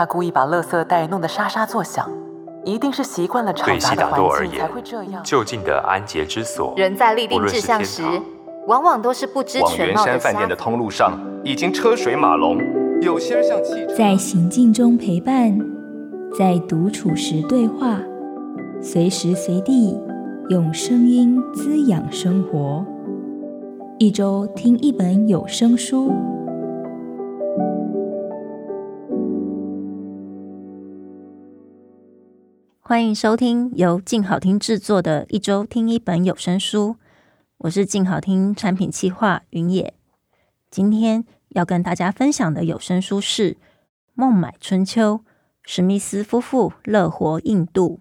他故意把垃圾袋弄得沙沙作响，一定是习惯了吵杂的环境才会这样。就近的安洁之所，人在立定志向时，往往都是不知全貌的。往圆山饭店的通路上已经车水马龙，有些人像汽车。在行进中陪伴，在独处时对话，随时随地用声音滋养生活。一周听一本有声书。欢迎收听由静好听制作的一周听一本有声书，我是静好听产品企划云野。今天要跟大家分享的有声书是《孟买春秋》，史密斯夫妇乐活印度。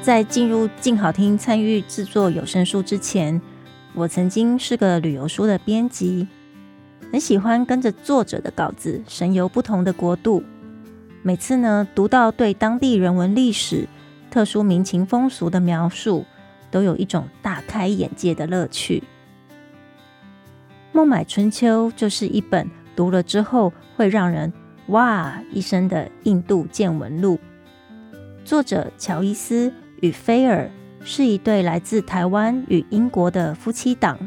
在进入静好听参与制作有声书之前，我曾经是个旅游书的编辑。很喜欢跟着作者的稿子神游不同的国度，每次呢读到对当地人文历史、特殊民情风俗的描述，都有一种大开眼界的乐趣。《孟买春秋》就是一本读了之后会让人哇一声的印度见闻录。作者乔伊斯与菲尔是一对来自台湾与英国的夫妻档。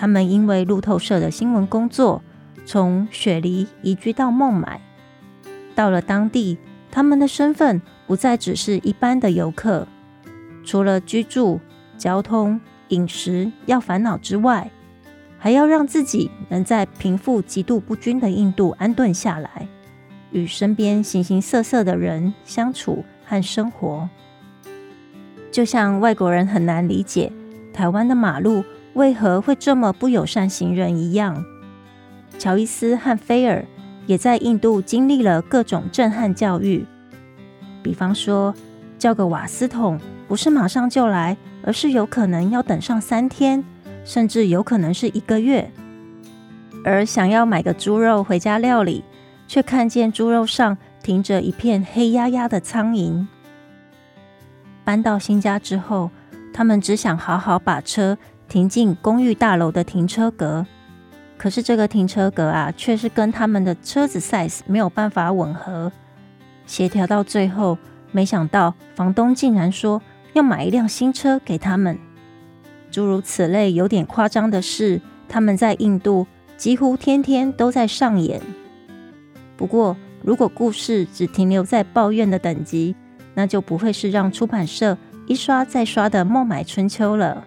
他们因为路透社的新闻工作，从雪梨移居到孟买。到了当地，他们的身份不再只是一般的游客，除了居住、交通、饮食要烦恼之外，还要让自己能在贫富极度不均的印度安顿下来，与身边形形色色的人相处和生活。就像外国人很难理解台湾的马路。为何会这么不友善行人一样？乔伊斯和菲尔也在印度经历了各种震撼教育，比方说，叫个瓦斯桶不是马上就来，而是有可能要等上三天，甚至有可能是一个月。而想要买个猪肉回家料理，却看见猪肉上停着一片黑压压的苍蝇。搬到新家之后，他们只想好好把车。停进公寓大楼的停车格，可是这个停车格啊，却是跟他们的车子 size 没有办法吻合。协调到最后，没想到房东竟然说要买一辆新车给他们。诸如此类有点夸张的事，他们在印度几乎天天都在上演。不过，如果故事只停留在抱怨的等级，那就不会是让出版社一刷再刷的《孟买春秋》了。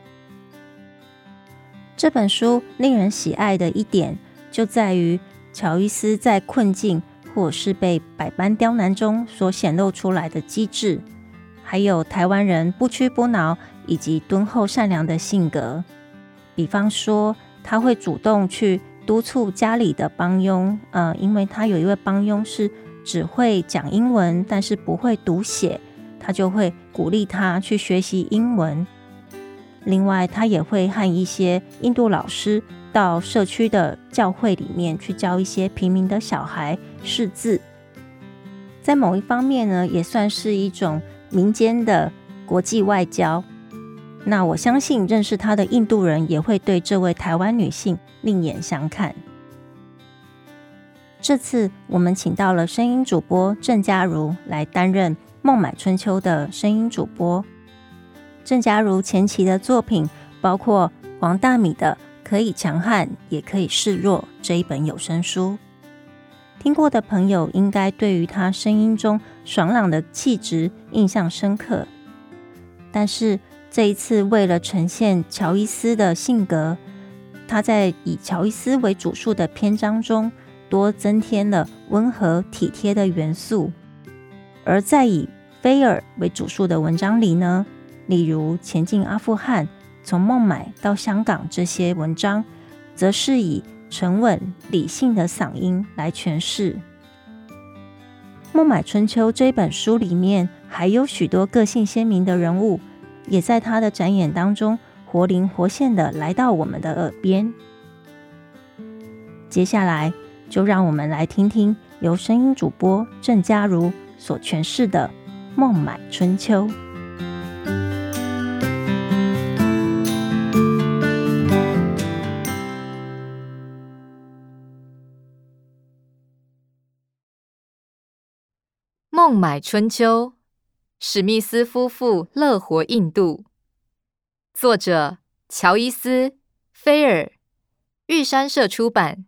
这本书令人喜爱的一点，就在于乔伊斯在困境或是被百般刁难中所显露出来的机智，还有台湾人不屈不挠以及敦厚善良的性格。比方说，他会主动去督促家里的帮佣，呃，因为他有一位帮佣是只会讲英文，但是不会读写，他就会鼓励他去学习英文。另外，他也会和一些印度老师到社区的教会里面去教一些平民的小孩识字。在某一方面呢，也算是一种民间的国际外交。那我相信认识他的印度人也会对这位台湾女性另眼相看。这次我们请到了声音主播郑佳如来担任《孟买春秋》的声音主播。郑佳如前期的作品包括黄大米的《可以强悍，也可以示弱》这一本有声书，听过的朋友应该对于他声音中爽朗的气质印象深刻。但是这一次，为了呈现乔伊斯的性格，他在以乔伊斯为主述的篇章中多增添了温和体贴的元素，而在以菲尔为主述的文章里呢，例如《前进阿富汗》、《从孟买到香港》这些文章，则是以沉稳理性的嗓音来诠释。《孟买春秋》这本书里面还有许多个性鲜明的人物，也在他的展演当中活灵活现的来到我们的耳边。接下来，就让我们来听听由声音主播郑佳如所诠释的《孟买春秋》。孟买春秋，史密斯夫妇乐活印度，作者乔伊斯·菲尔，玉山社出版，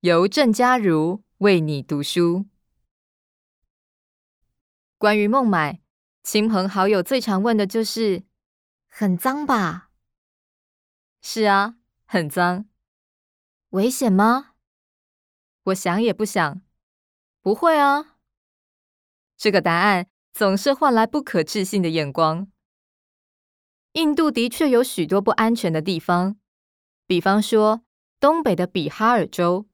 由郑家如为你读书。关于孟买，亲朋好友最常问的就是：很脏吧？是啊，很脏。危险吗？我想也不想。不会啊。这个答案总是换来不可置信的眼光。印度的确有许多不安全的地方，比方说东北的比哈尔州，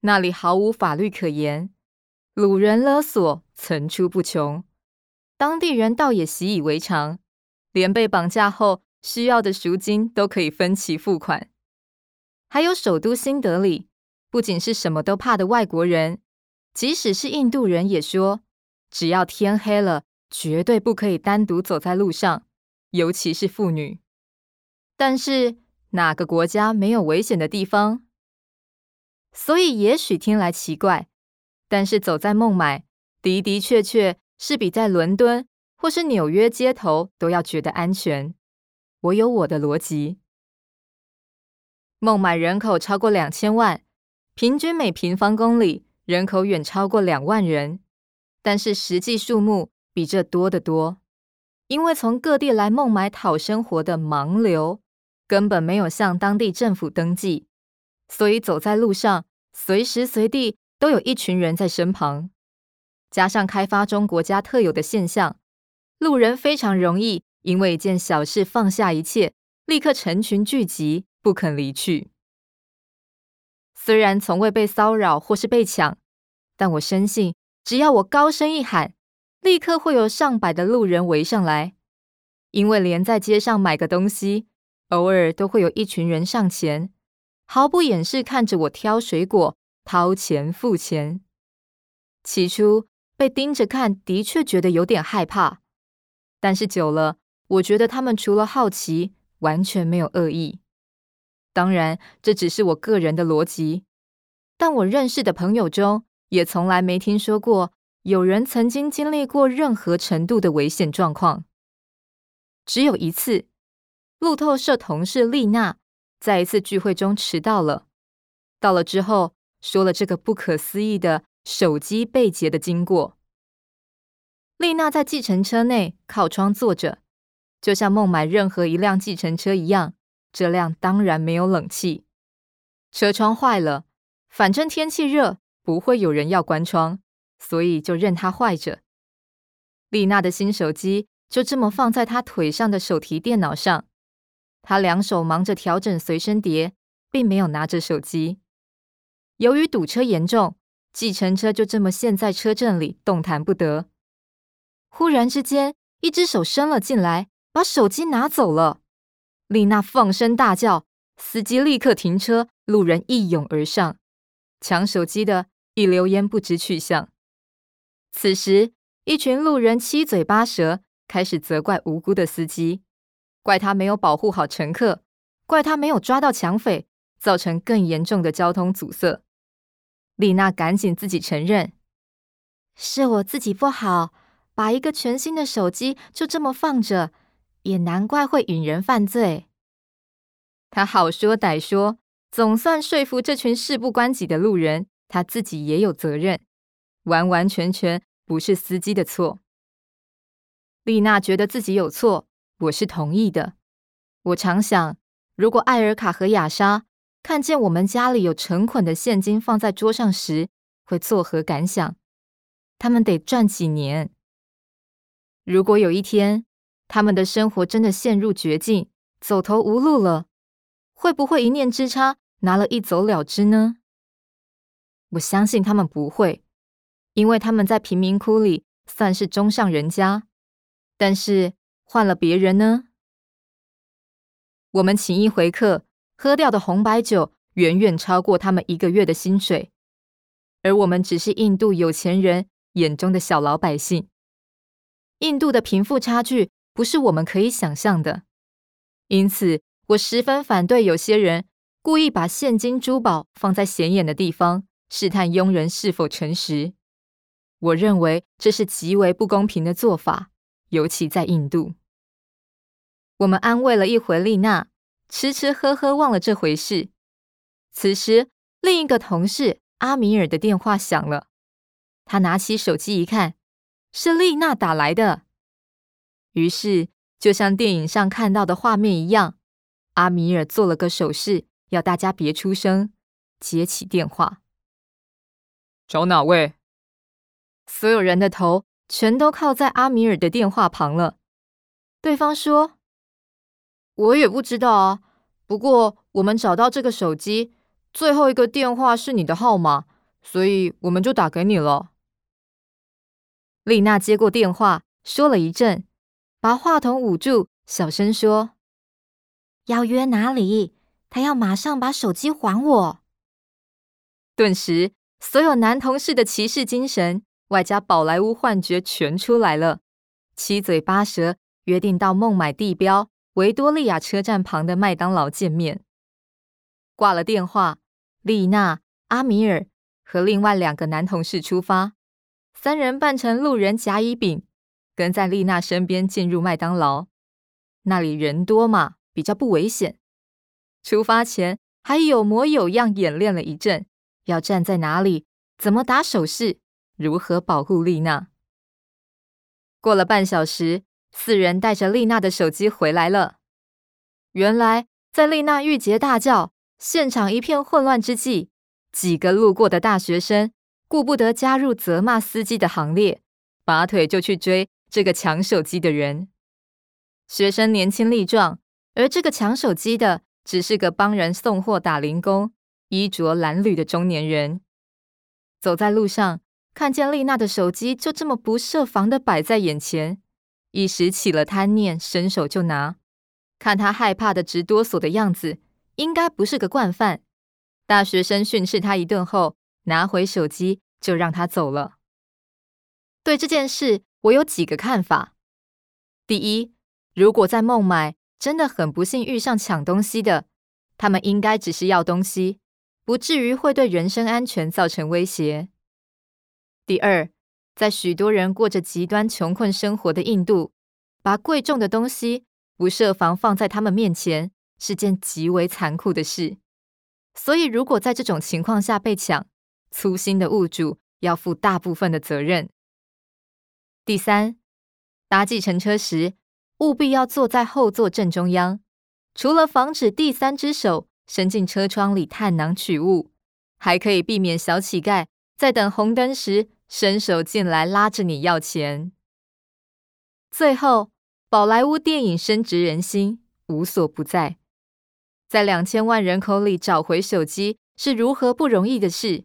那里毫无法律可言，掳人勒索层出不穷，当地人倒也习以为常，连被绑架后需要的赎金都可以分期付款。还有首都新德里，不仅是什么都怕的外国人，即使是印度人也说。只要天黑了，绝对不可以单独走在路上，尤其是妇女。但是哪个国家没有危险的地方？所以也许听来奇怪，但是走在孟买的的确确是比在伦敦或是纽约街头都要觉得安全。我有我的逻辑。孟买人口超过两千万，平均每平方公里人口远超过两万人。但是实际数目比这多得多，因为从各地来孟买讨生活的盲流根本没有向当地政府登记，所以走在路上随时随地都有一群人在身旁。加上开发中国家特有的现象，路人非常容易因为一件小事放下一切，立刻成群聚集，不肯离去。虽然从未被骚扰或是被抢，但我深信。只要我高声一喊，立刻会有上百的路人围上来。因为连在街上买个东西，偶尔都会有一群人上前，毫不掩饰看着我挑水果、掏钱付钱。起初被盯着看，的确觉得有点害怕，但是久了，我觉得他们除了好奇，完全没有恶意。当然，这只是我个人的逻辑，但我认识的朋友中，也从来没听说过有人曾经经历过任何程度的危险状况。只有一次，路透社同事丽娜在一次聚会中迟到了。到了之后，说了这个不可思议的手机被劫的经过。丽娜在计程车内靠窗坐着，就像孟买任何一辆计程车一样，这辆当然没有冷气，车窗坏了，反正天气热。不会有人要关窗，所以就任它坏着。丽娜的新手机就这么放在她腿上的手提电脑上，她两手忙着调整随身碟，并没有拿着手机。由于堵车严重，计程车就这么陷在车阵里，动弹不得。忽然之间，一只手伸了进来，把手机拿走了。丽娜放声大叫，司机立刻停车，路人一拥而上，抢手机的。一溜烟不知去向。此时，一群路人七嘴八舌，开始责怪无辜的司机，怪他没有保护好乘客，怪他没有抓到抢匪，造成更严重的交通阻塞。丽娜赶紧自己承认，是我自己不好，把一个全新的手机就这么放着，也难怪会引人犯罪。她好说歹说，总算说服这群事不关己的路人。他自己也有责任，完完全全不是司机的错。丽娜觉得自己有错，我是同意的。我常想，如果艾尔卡和雅莎看见我们家里有成捆的现金放在桌上时，会作何感想？他们得赚几年？如果有一天他们的生活真的陷入绝境，走投无路了，会不会一念之差拿了一走了之呢？我相信他们不会，因为他们在贫民窟里算是中上人家。但是换了别人呢？我们请一回客，喝掉的红白酒远远超过他们一个月的薪水，而我们只是印度有钱人眼中的小老百姓。印度的贫富差距不是我们可以想象的，因此我十分反对有些人故意把现金珠宝放在显眼的地方。试探佣人是否诚实。我认为这是极为不公平的做法，尤其在印度。我们安慰了一回丽娜，吃吃喝喝忘了这回事。此时，另一个同事阿米尔的电话响了，他拿起手机一看，是丽娜打来的。于是，就像电影上看到的画面一样，阿米尔做了个手势，要大家别出声，接起电话。找哪位？所有人的头全都靠在阿米尔的电话旁了。对方说：“我也不知道啊，不过我们找到这个手机，最后一个电话是你的号码，所以我们就打给你了。”丽娜接过电话，说了一阵，把话筒捂住，小声说：“要约哪里？他要马上把手机还我。”顿时，所有男同事的骑士精神，外加宝莱坞幻觉全出来了，七嘴八舌约定到孟买地标维多利亚车站旁的麦当劳见面。挂了电话，丽娜、阿米尔和另外两个男同事出发，三人扮成路人甲乙丙，跟在丽娜身边进入麦当劳。那里人多嘛，比较不危险。出发前还有模有样演练了一阵，要站在哪里，怎么打手势。如何保护丽娜？过了半小时，四人带着丽娜的手机回来了。原来，在丽娜郁结大叫、现场一片混乱之际，几个路过的大学生顾不得加入责骂司机的行列，拔腿就去追这个抢手机的人。学生年轻力壮，而这个抢手机的只是个帮人送货打零工、衣着褴褛的中年人。走在路上。看见丽娜的手机就这么不设防的摆在眼前，一时起了贪念，伸手就拿。看她害怕的直哆嗦的样子，应该不是个惯犯。大学生训斥她一顿后，拿回手机就让她走了。对这件事，我有几个看法：第一，如果在孟买真的很不幸遇上抢东西的，他们应该只是要东西，不至于会对人身安全造成威胁。第二，在许多人过着极端穷困生活的印度，把贵重的东西不设防放在他们面前，是件极为残酷的事。所以，如果在这种情况下被抢，粗心的物主要负大部分的责任。第三，搭计程车时，务必要坐在后座正中央，除了防止第三只手伸进车窗里探囊取物，还可以避免小乞丐在等红灯时，伸手进来拉着你要钱。最后，宝莱坞电影深植人心，无所不在。在两千万人口里找回手机是如何不容易的事，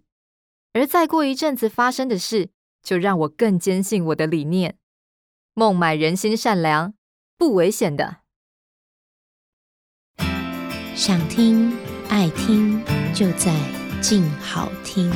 而再过一阵子发生的事，就让我更坚信我的理念：孟买人心善良，不危险的。想听爱听，就在静好听。